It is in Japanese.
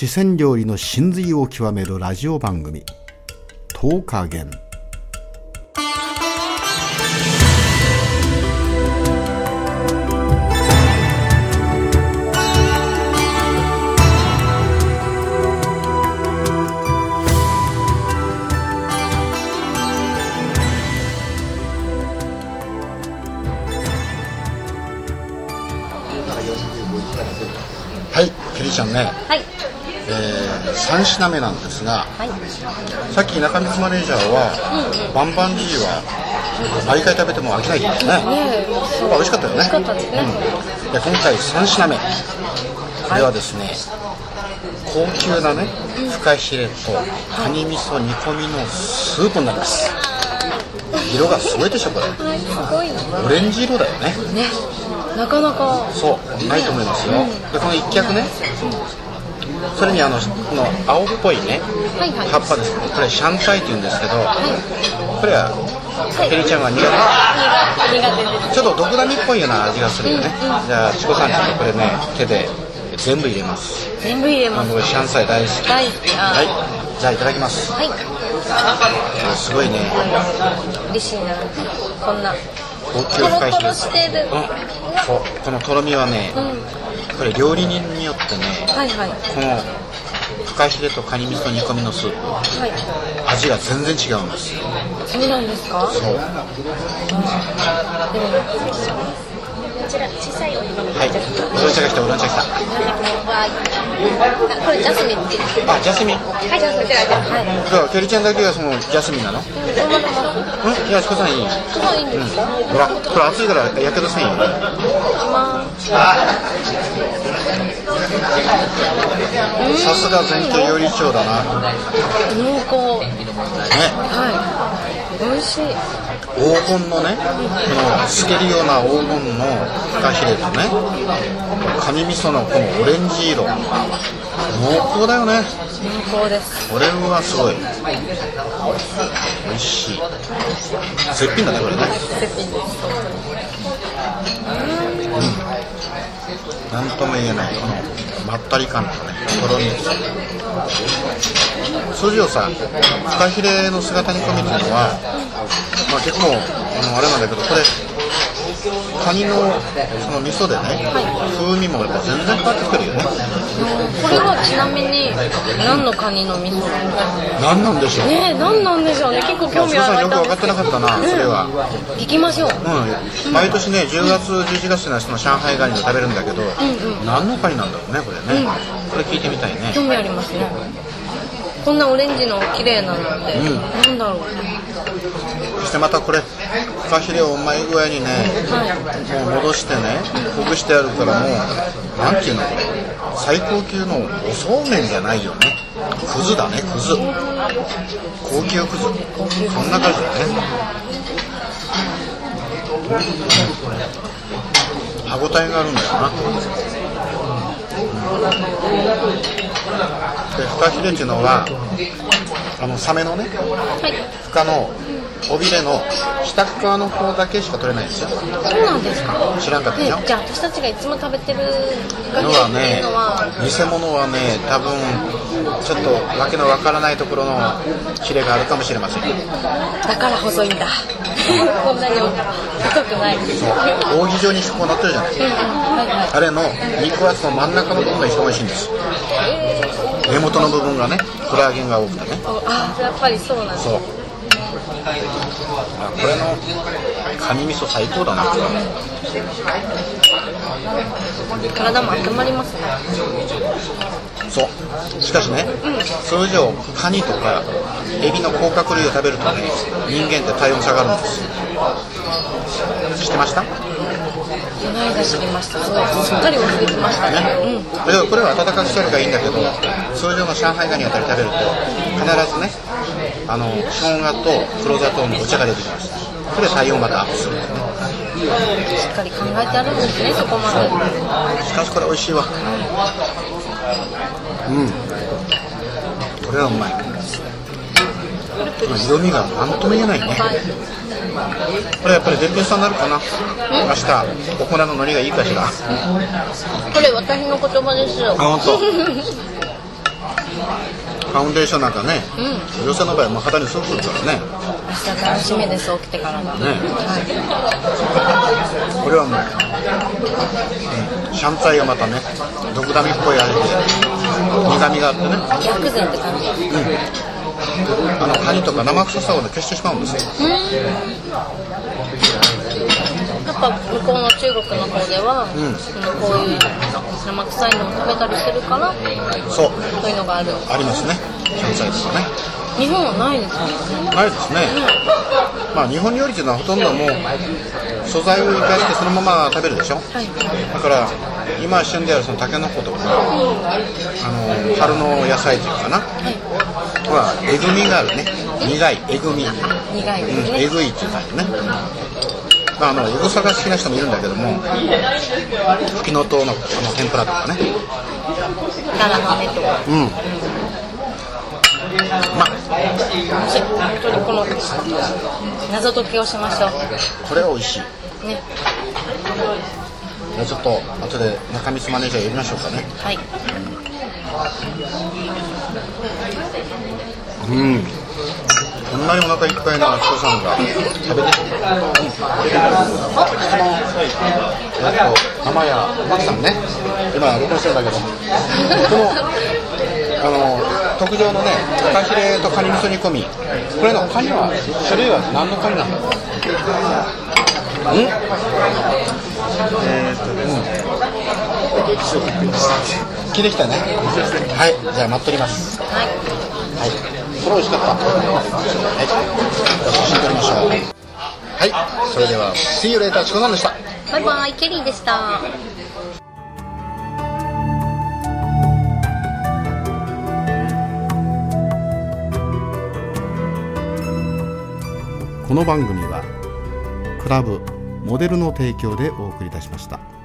四川料理の真髄を極めるラジオ番組「10日元」はいケリーちゃんね、はい。えー、3品目なんですがはい。さっき中光マネージャーは、バンバンジーは毎回食べても飽きないって言ってたね、ねえ、やっぱ美味しかったよね。美味しかったですね。うん、で今回3品目。これはですね、高級なねフカヒレとカニ味噌煮込みのスープになります。色がすごいでしょこれ。オレンジ色だよね。ね。なかなか。そうないと思いますよ、でこの一脚ねそれにあのこの青っぽいねはいはい。葉っぱですねこれシャンタイって言うんですけどこれははいケリーちゃんは苦手苦手です。ちょっと毒ダミっぽいような味がするよね、じゃあチコさんちょっとこれね手で全部入れます全部入れます。僕シャンサイ大好き大好き。はいあじゃあいただきますはい。すごいね嬉しいな。こんな。高級トロトフカヒレロしてる。うんそうこのとろみはねうん。これ料理人によってねはいはい。このフカヒレとカニ味噌煮込みのスープはい。味が全然違うんですそうなんですか？そうでも。こちら小さいお湯飲みはい。が来たウーロン茶が来これジャスミンあジャスミン。はい。はい。そうケリちゃんだけがそのジャスミンなの？うん？いやチコさんいい。いいんですか。ほらこれ熱いからやけどせんよ。まさすが全景料理長だな濃厚。ねはい。美味しい。黄金のねこの透けるような黄金のフカヒレとねカニ味噌のこのオレンジ色濃厚だよね濃厚です。これはすごい美味しい絶品だねこれね絶品です。なんとも言えない。このまったり感とね。とろみ筋をさフカヒレの姿煮込みっていうのは、まあ、結構あのあれなんだけどこれカニのその味噌でね、風味もやっぱ全然変わってきてるよね。これはちなみに何のカニの味噌何なんでしょう。ねえ何なんでしょうね。結構興味皆さんよく分かってなかったなそれは。行きましょう。うん。毎年ね10月11月のその上海ガニを食べるんだけど、何のカニなんだろうねこれね、これ聞いてみたいね。興味ありますね。こんなオレンジの綺麗なのって、うん。なんだろう。そしてまたこれフカヒレをうまい具合にねはもう戻してねほぐしてあるからもうなんていうのこれ最高級のおそうめんじゃないよね。くずだねくず。高級くず。そんな感じだね。歯ごたえがあるんだよな、でフカヒレっていうのはあのサメのねいはい。フカの尾びれの下側の方だけしか取れないんですよ。そうなんですか。知らんかったでよじゃあ私たちがいつも食べてるガのは。ね偽物はね多分ちょっとわけのわからないところのヒレがあるかもしれません。だから細いんだ。こんなに太くない。そう扇状にこうなってるじゃないうんうんはいはい。あれの肉厚の真ん中の部分が一番美味しいんです。根元の部分がねコラーゲンが多くてね。あやっぱりそうなんですそう。あこれのカニ味噌最高だな。体も温まりますね。そう。しかしね、通常カニとかエビの甲殻類を食べるとね人間って体温下がるんです。知ってました？ねこの間知りましたすっかり忘れてましたね。うん。だからこれは温かくしてあるからいいんだけど通常の上海ガニあたり食べると必ずねあの生姜と黒砂糖のお茶が出てきますそれで体温またアップするしっかり考えてあるんですねそこまで。しかしこれ美味しいわ。うん。これはうまい。色味が何とも言えないね。はいこれやっぱり絶品さになるかな。明日お粉の海苔がいいかしら。これ私の言葉ですよ。あ本当。ファウンデーションなんかね、うん。女性の場合はもう肌にすぐするからね。明日楽しみです起きてからが、ね。これはもう、うん、シャンツァイがまたねドクダミっぽい味で苦みがあってね。薬膳って感じあのカニとか生臭さをね消してしまうんですよ。やっぱ向こうの中国の方では、ん。そのこういう生臭いのを食べたりするからそう。そういうのがある。ありますね。シャンツァイとかね。日本はないですねないですね。まあ日本料理っていうのはほとんどもう素材を生かしてそのまま食べるでしょ。はい。だから今旬であるそのタケノコとかあの春の野菜っていうかな。はえぐみがあるね苦いえぐみうん、苦いですね、えぐいっていう感じね。まあ、あの、えぐさが好きな人もいるんだけども、フキノトウのあの天ぷらとかね。タラの芽とかうん。まあ、本当にこの謎解きをしましょこれは美味しい。うねじゃあちょっと、後で中光マネージャー呼びましょうかね。はいうん。こん。なにお腹いっぱいな人さん。が食べてる。えっと、玉屋、マキさん。ね。今、録音してるん。だけど。この、あの、特上のね、フカヒレとカニ味噌煮込み。これのカニは、種類は何のカニなん。だろううん。えーっとうん。聞いてきたね。はい、じゃあ待っております。はい。れ美味しかった。はい。じゃあ写真撮りましょう。はい。それでは、See you later チコさんでした。バイバイケリーでしたこの番組はクラブモデルの提供でお送りいたしました。